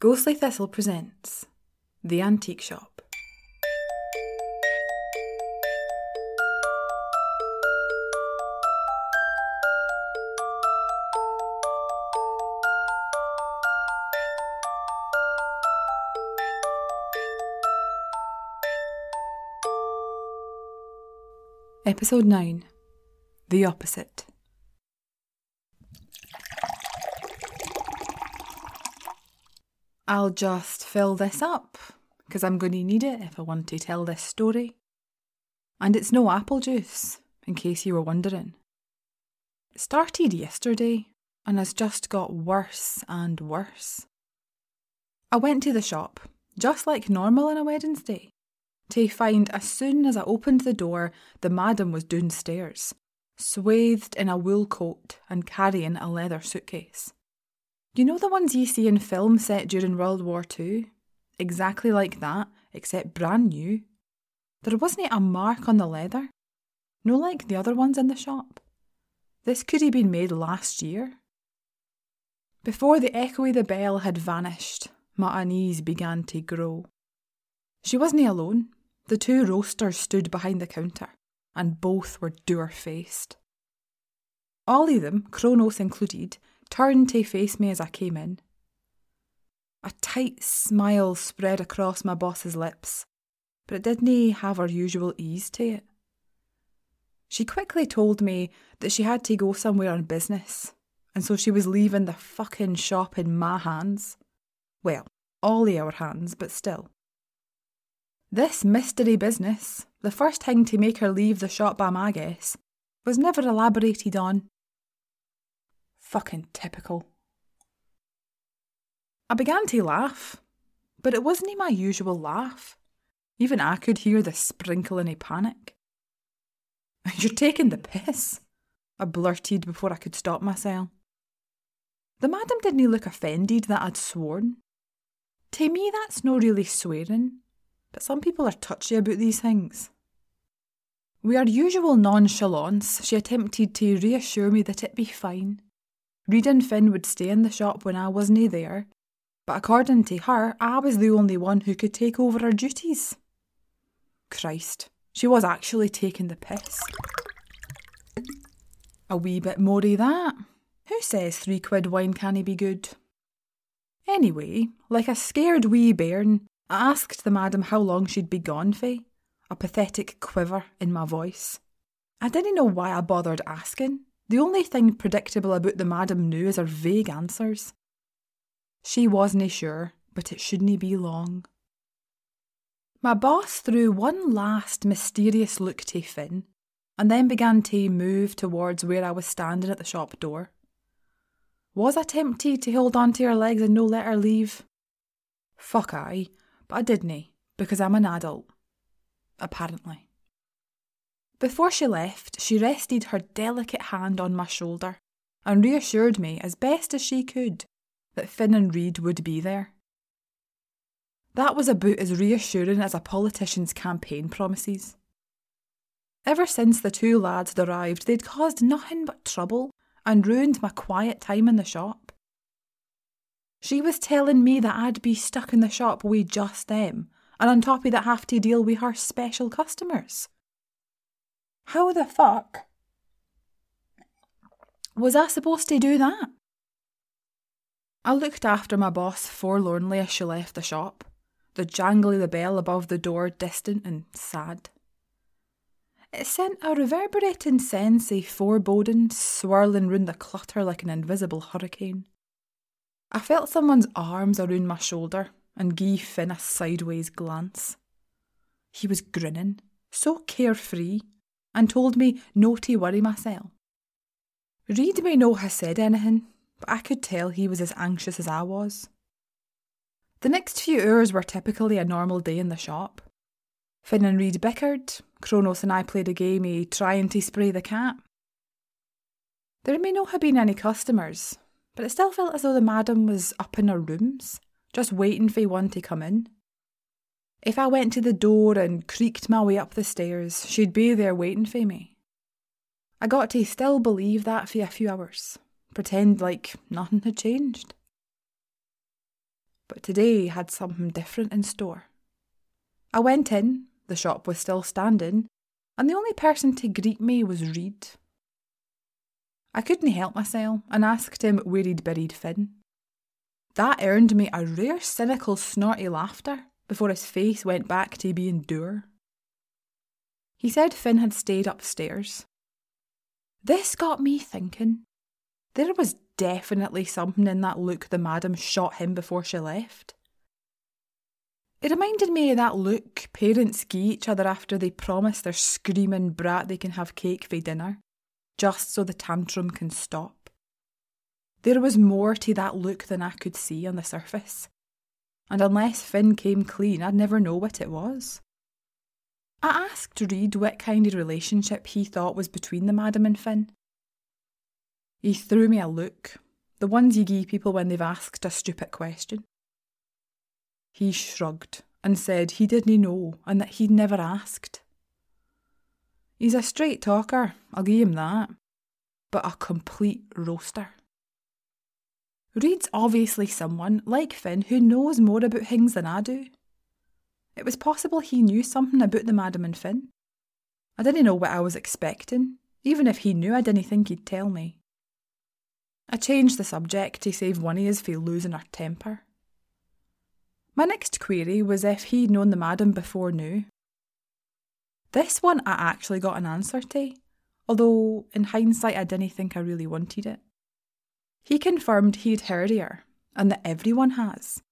Ghostly Thistle presents The Antique Shop. Episode 9 The Opposite. I'll just fill this up because I'm going to need it if I want to tell this story. And it's no apple juice, in case you were wondering. It started yesterday and has just got worse and worse. I went to the shop, just like normal on a Wednesday, to find as soon as I opened the door, the madam was downstairs, swathed in a wool coat and carrying a leather suitcase. You know the ones you see in films set during World War II? Exactly like that, except brand new. There wasn't a mark on the leather. No like the other ones in the shop. This could have been made last year. Before the echo of the bell had vanished, my unease began to grow. She wasn't alone. The two roasters stood behind the counter, and both were dour faced. All of them, Kronos included, turned to face me as I came in. A tight smile spread across my boss's lips, but it didn't have her usual ease to it. She quickly told me that she had to go somewhere on business, and so she was leaving the fucking shop in my hands. Well, all our hands, but still. This mystery business, the first thing to make her leave the shop by my guess, was never elaborated on. Fucking typical. I began to laugh, but it wasn't my usual laugh. Even I could hear the sprinkling of panic. You're taking the piss, I blurted before I could stop myself. The madam didn't look offended that I'd sworn. To me, that's no really swearing, but some people are touchy about these things. With her usual nonchalance, she attempted to reassure me that it'd be fine. Reed and Finn would stay in the shop when I wasn't there, but according to her, I was the only one who could take over her duties. Christ, she was actually taking the piss. A wee bit more of that. Who says three quid wine can't be good? Anyway, like a scared wee bairn, I asked the madam how long she'd be gone for, a pathetic quiver in my voice. I didn't know why I bothered asking. The only thing predictable about the madam knew is her vague answers. She wasn't sure, but it shouldn't be long. My boss threw one last mysterious look to Finn and then began to move towards where I was standing at the shop door. Was I tempted to hold on to her legs and no let her leave? Fuck I, but I didn't, because I'm an adult. Apparently. Before she left, she rested her delicate hand on my shoulder and reassured me as best as she could that Finn and Reed would be there. That was about as reassuring as a politician's campaign promises. Ever since the two lads had arrived, they'd caused nothing but trouble and ruined my quiet time in the shop. She was telling me that I'd be stuck in the shop with just them, and on top of that, have to deal with her special customers. How the fuck was I supposed to do that? I looked after my boss forlornly as she left the shop, the jangle of the bell above the door distant and sad. It sent a reverberating sense of foreboding swirling round the clutter like an invisible hurricane. I felt someone's arms around my shoulder and gave Finn a sideways glance. He was grinning, so carefree, and told me no to worry myself. Reed may not have said anything, but I could tell he was as anxious as I was. The next few hours were typically a normal day in the shop. Finn and Reed bickered, Kronos and I played a game of trying to spray the cat. There may not have been any customers, but it still felt as though the madam was up in her rooms, just waiting for one to come in. If I went to the door and creaked my way up the stairs, she'd be there waiting for me. I got to still believe that for a few hours, pretend like nothing had changed. but today had something different in store. I went in, the shop was still standing, and the only person to greet me was Reed. I couldn't help myself and asked him where he'd buried Finn. That earned me a rare cynical snorty laughter before his face went back to being dour. He said Finn had stayed upstairs. This got me thinking. There was definitely something in that look the madam shot him before she left. It reminded me of that look parents give each other after they promise their screaming brat they can have cake for dinner, just so the tantrum can stop. There was more to that look than I could see on the surface, and unless Finn came clean, I'd never know what it was. I asked Reed what kind of relationship he thought was between the madam and Finn. He threw me a look, the ones you give people when they've asked a stupid question. He shrugged and said he didn't know and that he'd never asked. He's a straight talker, I'll give him that, but a complete roaster. Reed's obviously someone, like Finn, who knows more about things than I do. It was possible he knew something about the Madam and Finn. I didn't know what I was expecting. Even if he knew, I didn't think he'd tell me. I changed the subject to save one of his from losing her temper. My next query was if he'd known the madam before now. This one I actually got an answer to, although in hindsight I didn't think I really wanted it. He confirmed he'd heard of her, and that everyone has,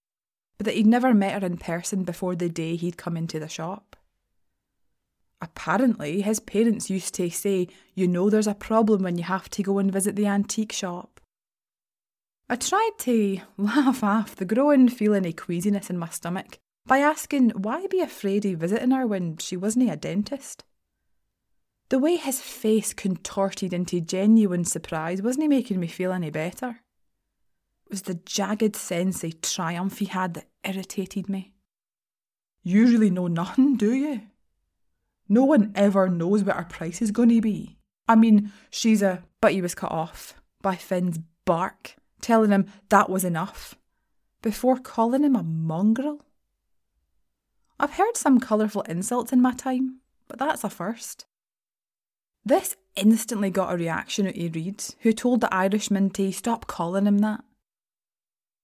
but that he'd never met her in person before the day he'd come into the shop. Apparently, his parents used to say, You know, there's a problem when you have to go and visit the antique shop. I tried to laugh off the growing feeling of queasiness in my stomach by asking why be afraid of visiting her when she wasn't a dentist. The way his face contorted into genuine surprise wasn't making me feel any better. It was the jagged sense of triumph he had that irritated me. You really know nothing, do you? No one ever knows what her price is going to be. I mean, she's a. But he was cut off by Finn's bark telling him that was enough, before calling him a mongrel. I've heard some colourful insults in my time, but that's a first. This instantly got a reaction out of Reed, who told the Irishman to stop calling him that.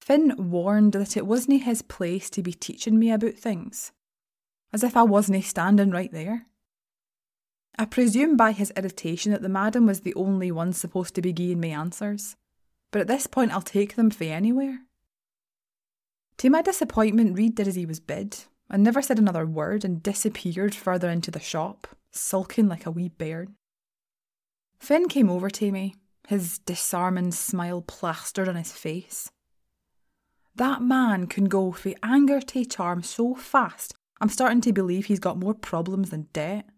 Finn warned that it wasn't his place to be teaching me about things, as if I wasn't standing right there. I presume by his irritation that the madam was the only one supposed to be giving me answers but at this point I'll take them for anywhere. To my disappointment, Reed did as he was bid, and never said another word and disappeared further into the shop, sulking like a wee bairn. Finn came over to me, his disarming smile plastered on his face. That man can go from anger to charm so fast, I'm starting to believe he's got more problems than debt.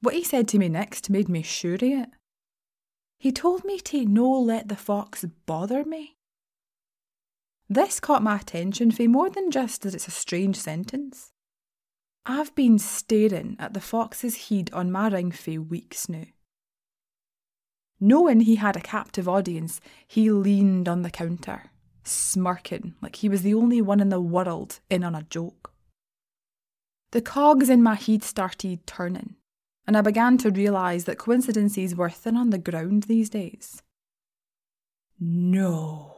What he said to me next made me sure of it. He told me to no let the fox bother me. This caught my attention for more than just that it's a strange sentence. I've been staring at the fox's head on my ring for weeks now. Knowing he had a captive audience, he leaned on the counter, smirking like he was the only one in the world in on a joke. The cogs in my head started turning, and I began to realise that coincidences were thin on the ground these days. No.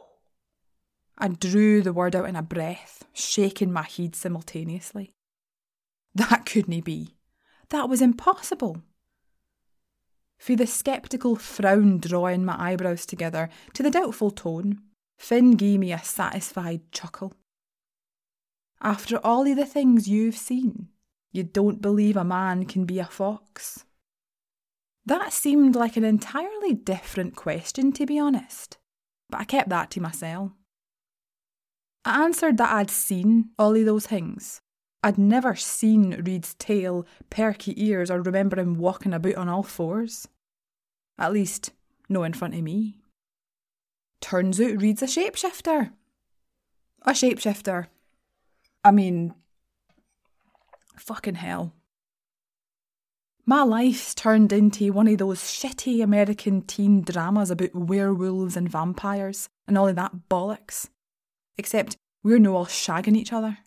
I drew the word out in a breath, shaking my head simultaneously. That couldn't be. That was impossible. Through the sceptical frown drawing my eyebrows together to the doubtful tone, Finn gave me a satisfied chuckle. After all of the things you've seen, you don't believe a man can be a fox? That seemed like an entirely different question, to be honest, but I kept that to myself. I answered that I'd seen all of those things. I'd never seen Reed's tail, perky ears, or remember him walking about on all fours. At least, no in front of me. Turns out Reed's a shapeshifter. A shapeshifter. I mean, Fucking hell. My life's turned into one of those shitty American teen dramas about werewolves and vampires and all of that bollocks. Except We're no all shagging each other.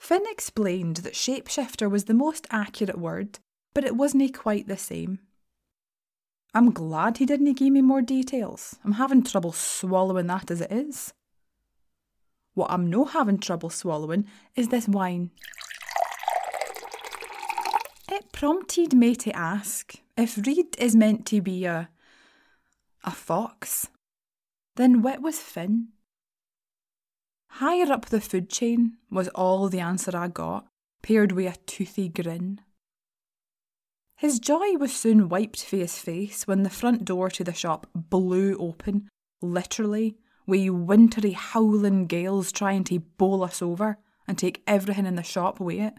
Finn explained that shapeshifter was the most accurate word, but it wasn't quite the same. I'm glad he didn't give me more details. I'm having trouble swallowing that as it is. What I'm no having trouble swallowing is this wine. It prompted me to ask if Reed is meant to be a. a fox, then what was Finn? Higher up the food chain was all the answer I got, paired with a toothy grin. His joy was soon wiped from his face when the front door to the shop blew open, literally, with wintry howling gales trying to bowl us over and take everything in the shop with it.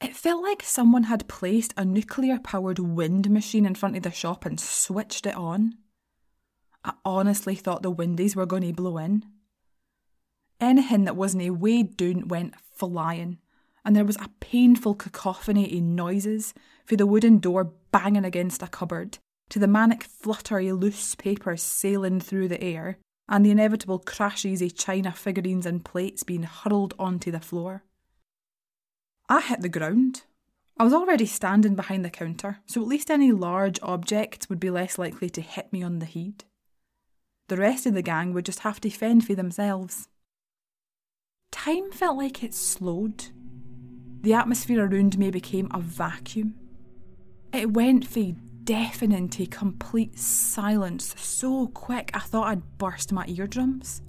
It felt like someone had placed a nuclear powered wind machine in front of the shop and switched it on. I honestly thought the windies were going to blow in. Anything that wasn't weighed down went flying, and there was a painful cacophony of noises, from the wooden door banging against a cupboard, to the manic flutter of loose papers sailing through the air, and the inevitable crashes of china figurines and plates being hurled onto the floor. I hit the ground. I was already standing behind the counter, so at least any large objects would be less likely to hit me on the head. The rest of the gang would just have to fend for themselves. Time felt like it slowed. The atmosphere around me became a vacuum. It went from deafening to complete silence so quick I thought I'd burst my eardrums.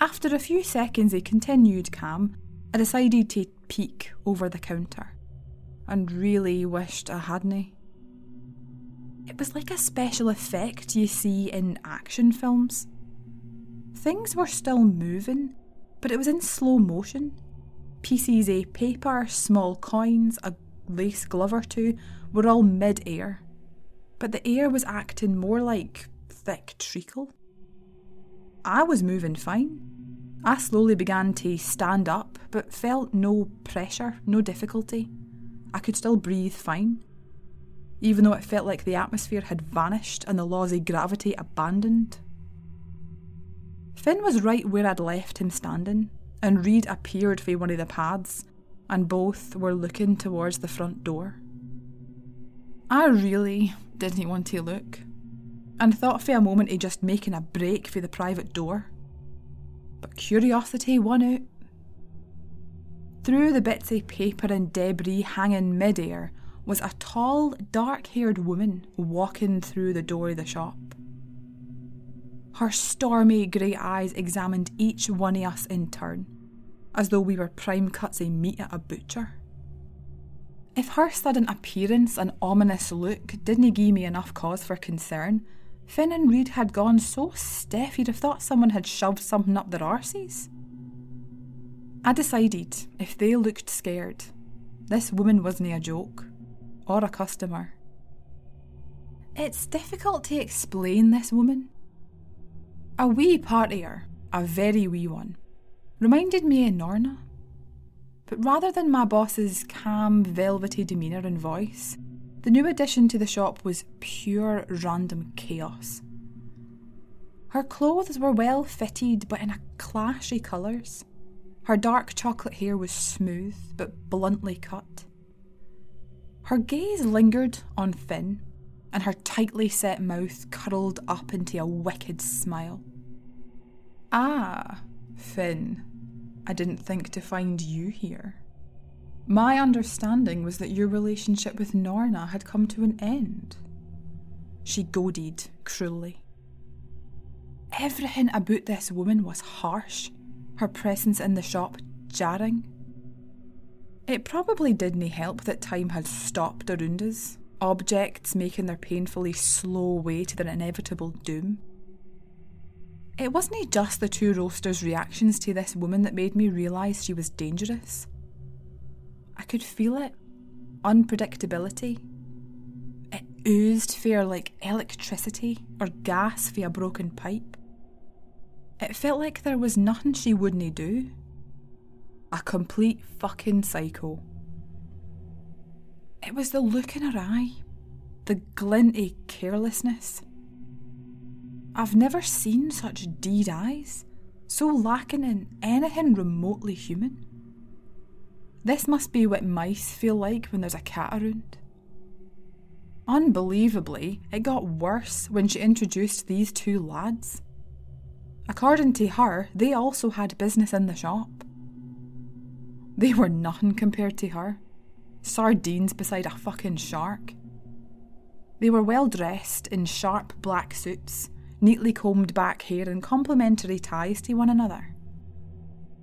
After a few seconds of continued calm, I decided to peek over the counter and really wished I hadn't. It was like a special effect you see in action films. Things were still moving, but it was in slow motion. Pieces of paper, small coins, a lace glove or two were all mid air, but the air was acting more like thick treacle. I was moving fine. I slowly began to stand up, but felt no pressure, no difficulty. I could still breathe fine even though it felt like the atmosphere had vanished and the laws of gravity abandoned. Finn was right where I'd left him standing, and Reed appeared from one of the paths, and both were looking towards the front door. I really didn't want to look, and thought for a moment of just making a break for the private door. But curiosity won out. Through the bits of paper and debris hanging mid-air was a tall, dark haired woman walking through the door of the shop. Her stormy grey eyes examined each one of us in turn, as though we were prime cuts of meat at a butcher. If her sudden appearance and ominous look didn't give me enough cause for concern, Finn and Reed had gone so stiff you'd have thought someone had shoved something up their arses. I decided if they looked scared, this woman wasn't a joke or a customer. It's difficult to explain this woman. A wee partier, a very wee one, reminded me of Norna. But rather than my boss's calm, velvety demeanour and voice, the new addition to the shop was pure random chaos. Her clothes were well fitted but in a clash of colours. Her dark chocolate hair was smooth but bluntly cut. Her gaze lingered on Finn, and her tightly set mouth curled up into a wicked smile. Ah, Finn, I didn't think to find you here. My understanding was that your relationship with Norna had come to an end. She goaded cruelly. Everything about this woman was harsh, her presence in the shop jarring. It probably didn't help that time had stopped around us, objects making their painfully slow way to their inevitable doom. It wasn't just the two roasters' reactions to this woman that made me realise she was dangerous. I could feel it unpredictability. It oozed fear like electricity or gas via a broken pipe. It felt like there was nothing she wouldn't do. A complete fucking psycho. It was the look in her eye, the glinty carelessness. I've never seen such deed eyes, so lacking in anything remotely human. This must be what mice feel like when there's a cat around. Unbelievably, it got worse when she introduced these two lads. According to her, they also had business in the shop. They were nothing compared to her. Sardines beside a fucking shark. They were well dressed in sharp black suits, neatly combed back hair, and complementary ties to one another.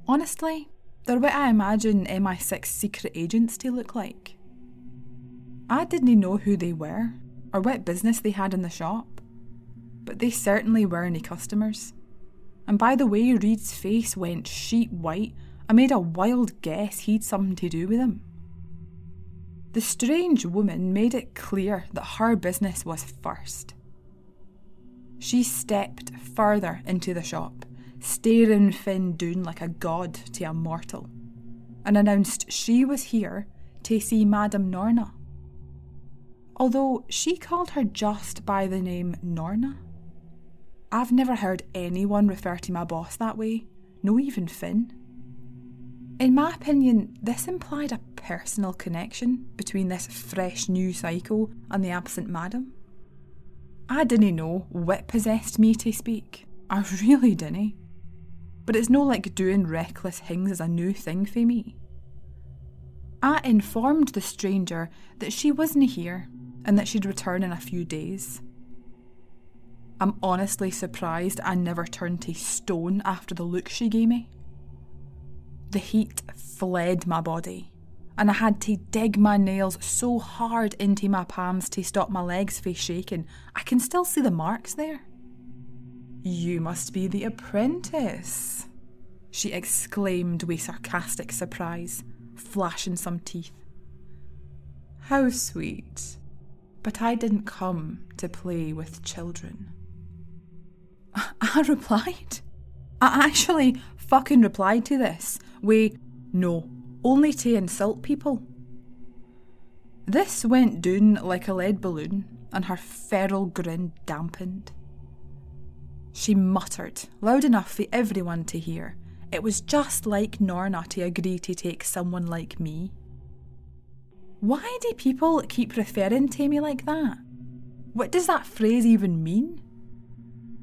Honestly, they're what I imagine MI6 secret agents to look like. I didn't know who they were or what business they had in the shop, but they certainly were any customers. And by the way Reed's face went sheet white, I made a wild guess he'd something to do with them. The strange woman made it clear that her business was first. She stepped further into the shop, staring Finn down like a god to a mortal, and announced she was here to see Madame Norna. Although she called her just by the name Norna. I've never heard anyone refer to my boss that way, no even Finn. In my opinion, this implied a personal connection between this fresh new psycho and the absent madam. I didn't know what possessed me to speak. I really didn't. But it's no like doing reckless things is a new thing for me. I informed the stranger that she wasn't here and that she'd return in a few days. I'm honestly surprised I never turned to stone after the look she gave me. The heat fled my body, and I had to dig my nails so hard into my palms to stop my legs from shaking. I can still see the marks there. You must be the apprentice, she exclaimed with sarcastic surprise, flashing some teeth. How sweet. But I didn't come to play with children. I replied. I actually fucking replied to this. We, no, only to insult people. This went down like a lead balloon, and her feral grin dampened. She muttered, loud enough for everyone to hear. It was just like Norna to agree to take someone like me. Why do people keep referring to me like that? What does that phrase even mean?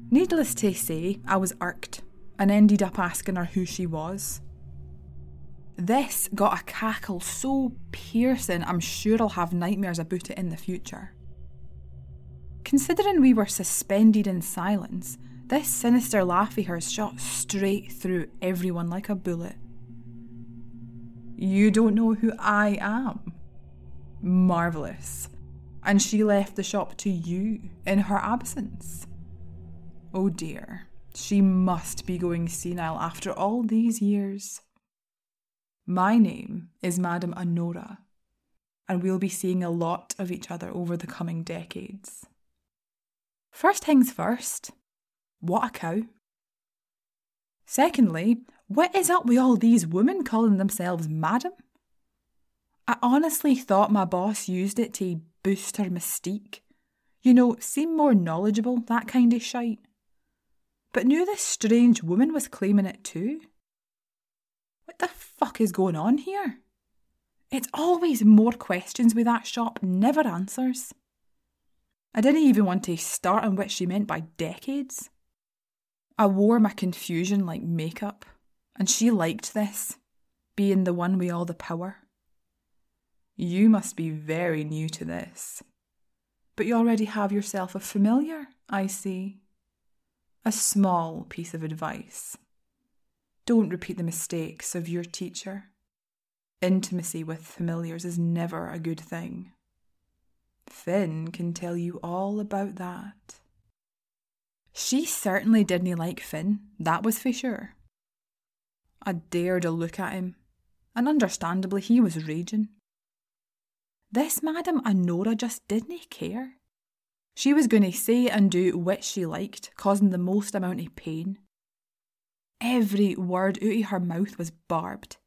Needless to say, I was irked and ended up asking her who she was. This got a cackle so piercing, I'm sure I'll have nightmares about it in the future. Considering we were suspended in silence, this sinister laugh of hers shot straight through everyone like a bullet. You don't know who I am? Marvellous. And she left the shop to you in her absence. Oh dear, she must be going senile after all these years. My name is Madame Honora, and we'll be seeing a lot of each other over the coming decades. First things first, what a cow. Secondly, what is up with all these women calling themselves Madam? I honestly thought my boss used it to boost her mystique. You know, seem more knowledgeable, that kind of shite. But knew this strange woman was claiming it too. What the fuck is going on here? It's always more questions with that shop, never answers. I didn't even want to start on what she meant by decades. I wore my confusion like makeup, and she liked this, being the one with all the power. You must be very new to this. But you already have yourself a familiar, I see. A small piece of advice. Don't repeat the mistakes of your teacher. Intimacy with familiars is never a good thing. Finn can tell you all about that. She certainly didn't like Finn, that was for sure. I dared a look at him, and understandably he was raging. This Madame Honora just didn't care. She was going to say and do what she liked, causing the most amount of pain. Every word out of her mouth was barbed.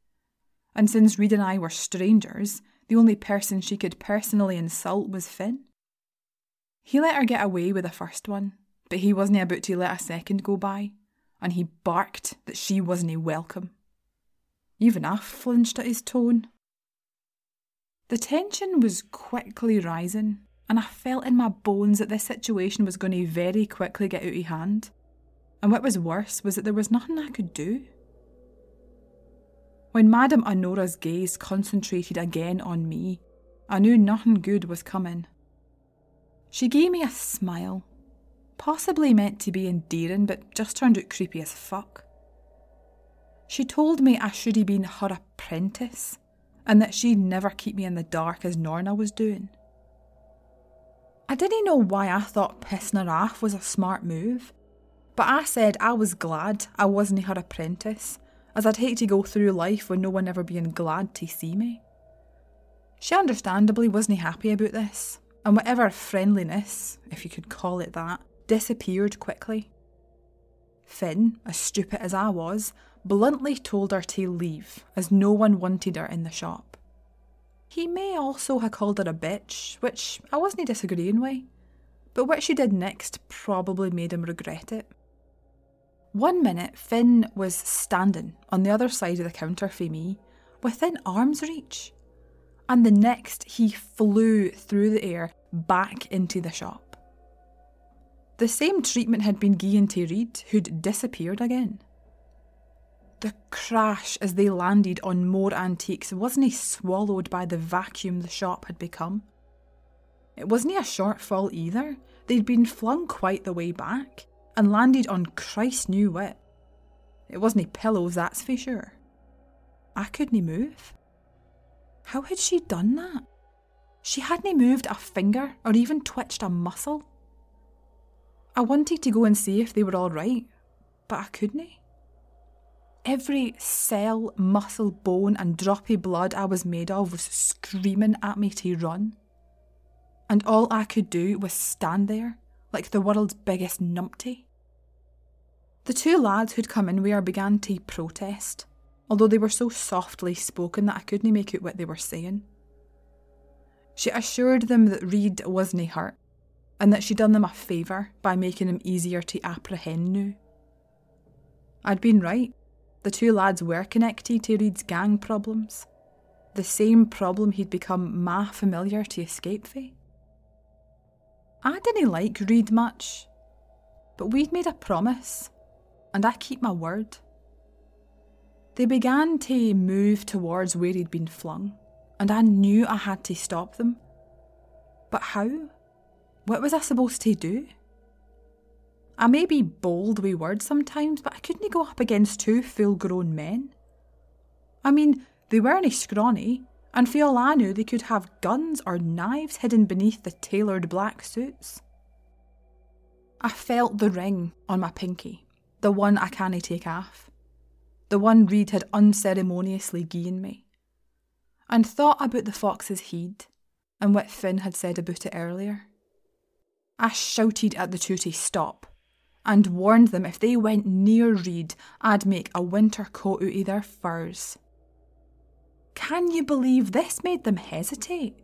And since Reed and I were strangers, the only person she could personally insult was Finn. He let her get away with the first one, but he wasn't about to let a second go by. and he barked that she wasn't welcome. Even I flinched at his tone. The tension was quickly rising, and I felt in my bones that this situation was going to very quickly get out of hand. And what was worse was that there was nothing I could do. When Madame Honora's gaze concentrated again on me, I knew nothing good was coming. She gave me a smile, possibly meant to be endearing, but just turned out creepy as fuck. She told me I should have been her apprentice, and that she'd never keep me in the dark as Norna was doing. I didn't know why I thought pissing her off was a smart move, but I said I was glad I wasn't her apprentice, as I'd hate to go through life with no one ever being glad to see me. She understandably wasn't happy about this, and whatever friendliness, if you could call it that, disappeared quickly. Finn, as stupid as I was, bluntly told her to leave, as no one wanted her in the shop. He may also have called her a bitch, which I wasn't disagreeing with, but what she did next probably made him regret it. One minute, Finn was standing on the other side of the counter for me, within arm's reach, and the next he flew through the air back into the shop. The same treatment had been given to Reed, who'd disappeared again. The crash as they landed on more antiques wasn't he swallowed by the vacuum the shop had become. It wasn't a shortfall either. They'd been flung quite the way back and landed on Christ knew what. It wasn't pillows, that's for sure. I couldn't move. How had she done that? She hadn't moved a finger or even twitched a muscle. I wanted to go and see if they were all right, but I couldn't. Every cell, muscle, bone, and droppy blood I was made of was screaming at me to run. And all I could do was stand there, like the world's biggest numpty. The two lads who'd come in her began to protest, although they were so softly spoken that I couldn't make out what they were saying. She assured them that Reed wasn't hurt, and that she'd done them a favour by making him easier to apprehend now. I'd been right. The two lads were connected to Reed's gang problems. The same problem he'd become ma familiar to escape from. I didn't like Reed much, but we'd made a promise, and I keep my word. They began to move towards where he'd been flung, and I knew I had to stop them. But how? What was I supposed to do? I may be bold with words sometimes, but I couldn't go up against two full grown men. I mean, they weren't scrawny, and for all I knew, they could have guns or knives hidden beneath the tailored black suits. I felt the ring on my pinky, the one I can't take off, the one Reed had unceremoniously given me, and thought about the fox's heed and what Finn had said about it earlier. I shouted at the two to stop and warned them if they went near Reed, I'd make a winter coat out of their furs. Can you believe this made them hesitate?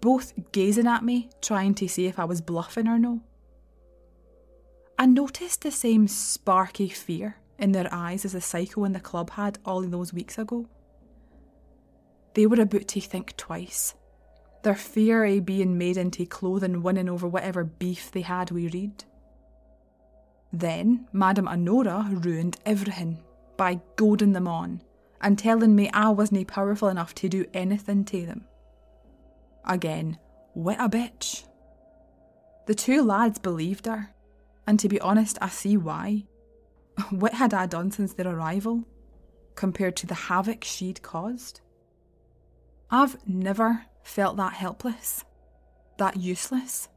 Both gazing at me, trying to see if I was bluffing or no. I noticed the same sparky fear in their eyes as the psycho in the club had all those weeks ago. They were about to think twice. Their fear of being made into clothing winning over whatever beef they had we read. Then Madame Honora ruined everything by goading them on and telling me I wasn't powerful enough to do anything to them. Again, what a bitch. The two lads believed her, and to be honest, I see why. What had I done since their arrival, compared to the havoc she'd caused? I've never felt that helpless, that useless.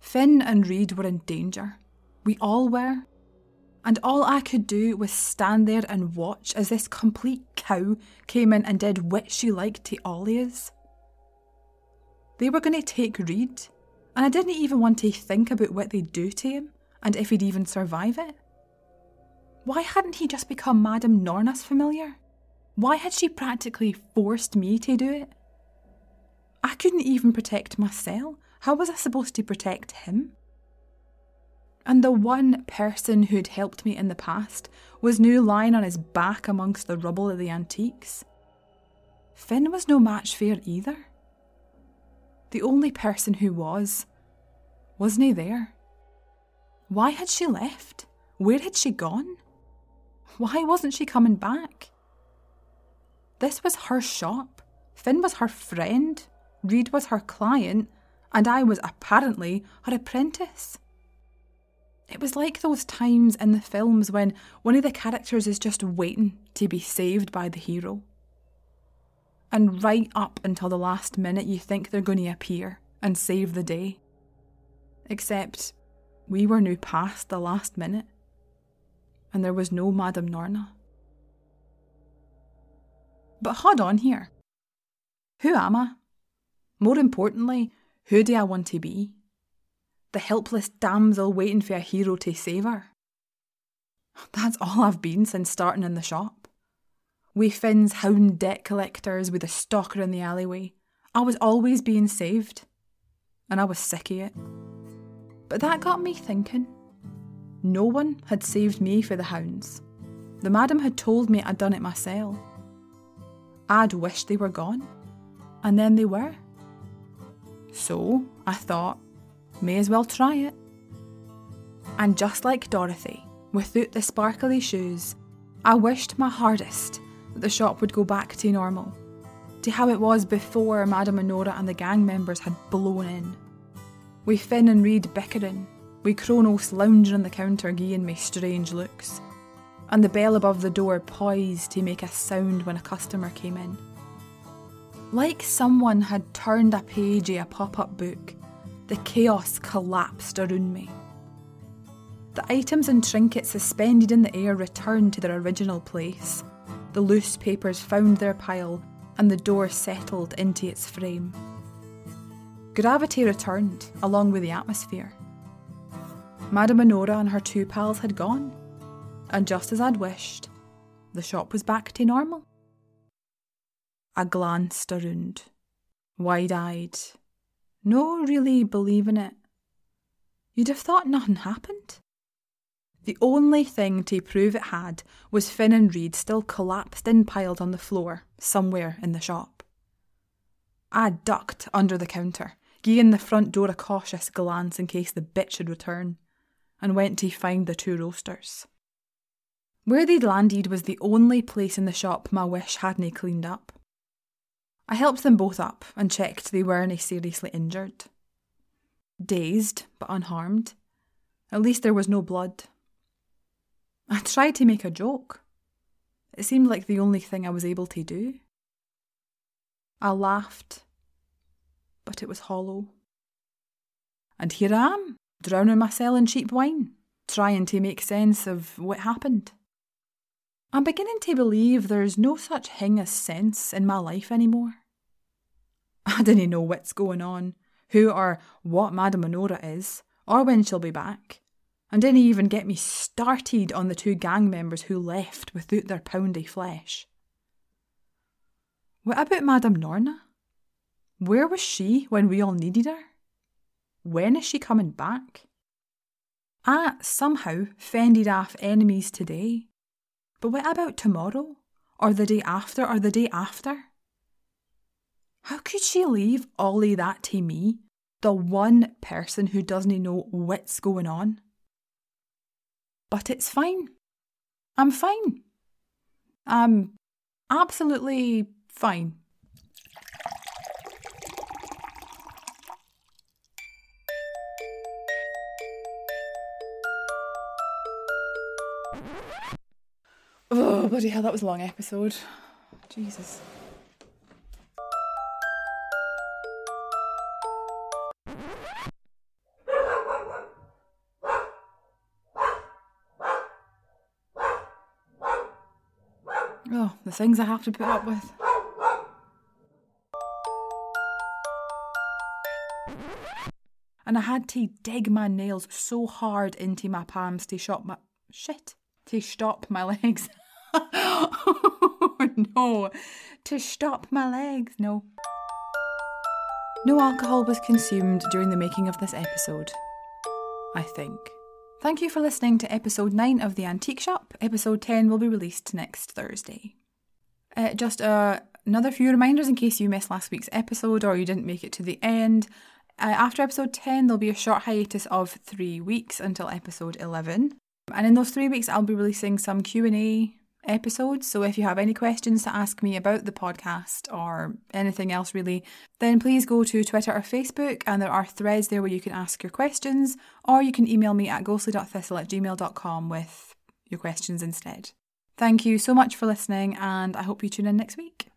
Finn and Reed were in danger. We all were. And all I could do was stand there and watch as this complete cow came in and did what she liked to Ollies. They were going to take Reed, and I didn't even want to think about what they'd do to him and if he'd even survive it. Why hadn't he just become Madame Norna's familiar? Why had she practically forced me to do it? I couldn't even protect myself. How was I supposed to protect him? And the one person who'd helped me in the past was now lying on his back amongst the rubble of the antiques. Finn was no match for her either. The only person who was, wasn't he there? Why had she left? Where had she gone? Why wasn't she coming back? This was her shop. Finn was her friend. Reed was her client. And I was apparently her apprentice. It was like those times in the films when one of the characters is just waiting to be saved by the hero. And right up until the last minute, you think they're going to appear and save the day. Except we were now past the last minute, and there was no Madame Norna. But hold on here. Who am I? More importantly, who do I want to be? The helpless damsel waiting for a hero to save her. That's all I've been since starting in the shop. We Finn's hound debt collectors with a stalker in the alleyway. I was always being saved. And I was sick of it. But that got me thinking. No one had saved me for the hounds. The madam had told me I'd done it myself. I'd wished they were gone. And then they were. So I thought, may as well try it. And just like Dorothy, without the sparkly shoes, I wished my hardest that the shop would go back to normal, to how it was before Madame Honora and the gang members had blown in. We Finn and Reed bickering, we Kronos lounging on the counter giving me strange looks, and the bell above the door poised to make a sound when a customer came in. Like someone had turned a page of a pop up book, the chaos collapsed around me. The items and trinkets suspended in the air returned to their original place. The loose papers found their pile, and the door settled into its frame. Gravity returned, along with the atmosphere. Madame Honora and her two pals had gone, and just as I'd wished, the shop was back to normal. I glanced around, wide eyed, no really believing it. You'd have thought nothing happened. The only thing to prove it had was Finn and Reed still collapsed and piled on the floor somewhere in the shop. I ducked under the counter giving the front door a cautious glance in case the bitch should return, and went to find the two roasters. Where they'd landed was the only place in the shop my wish hadn't cleaned up. I helped them both up and checked they weren't seriously injured. Dazed, but unharmed. At least there was no blood. I tried to make a joke. It seemed like the only thing I was able to do. I laughed but it was hollow. And here I am, drowning myself in cheap wine, trying to make sense of what happened. I'm beginning to believe there's no such thing as sense in my life anymore. I didn't know what's going on, who or what Madame Honora is, or when she'll be back, and didn't even get me started on the two gang members who left without their poundy flesh. What about Madame Norna? Where was she when we all needed her? When is she coming back? I somehow fended off enemies today. But what about tomorrow? Or the day after? Or the day after? How could she leave of that to me, the one person who doesn't know what's going on? But it's fine. I'm fine. I'm absolutely fine. Oh, bloody hell, that was a long episode. Jesus. Oh, the things I have to put up with. And I had to dig my nails so hard into my palms to shop my shit to stop my legs. Oh, no, to stop my legs, no. No alcohol was consumed during the making of this episode. I think. Thank you for listening to episode 9 of The Antique Shop. Episode 10 will be released next Thursday. Uh, just uh, another few reminders in case you missed last week's episode or you didn't make it to the end. Uh, after episode 10, there'll be a short hiatus of three weeks until episode 11. And in those three weeks, I'll be releasing some Q&A episodes. So if you have any questions to ask me about the podcast or anything else really, then please go to Twitter or Facebook and there are threads there where you can ask your questions or you can email me at ghostly.thistle at gmail.com with your questions instead. Thank you so much for listening and I hope you tune in next week.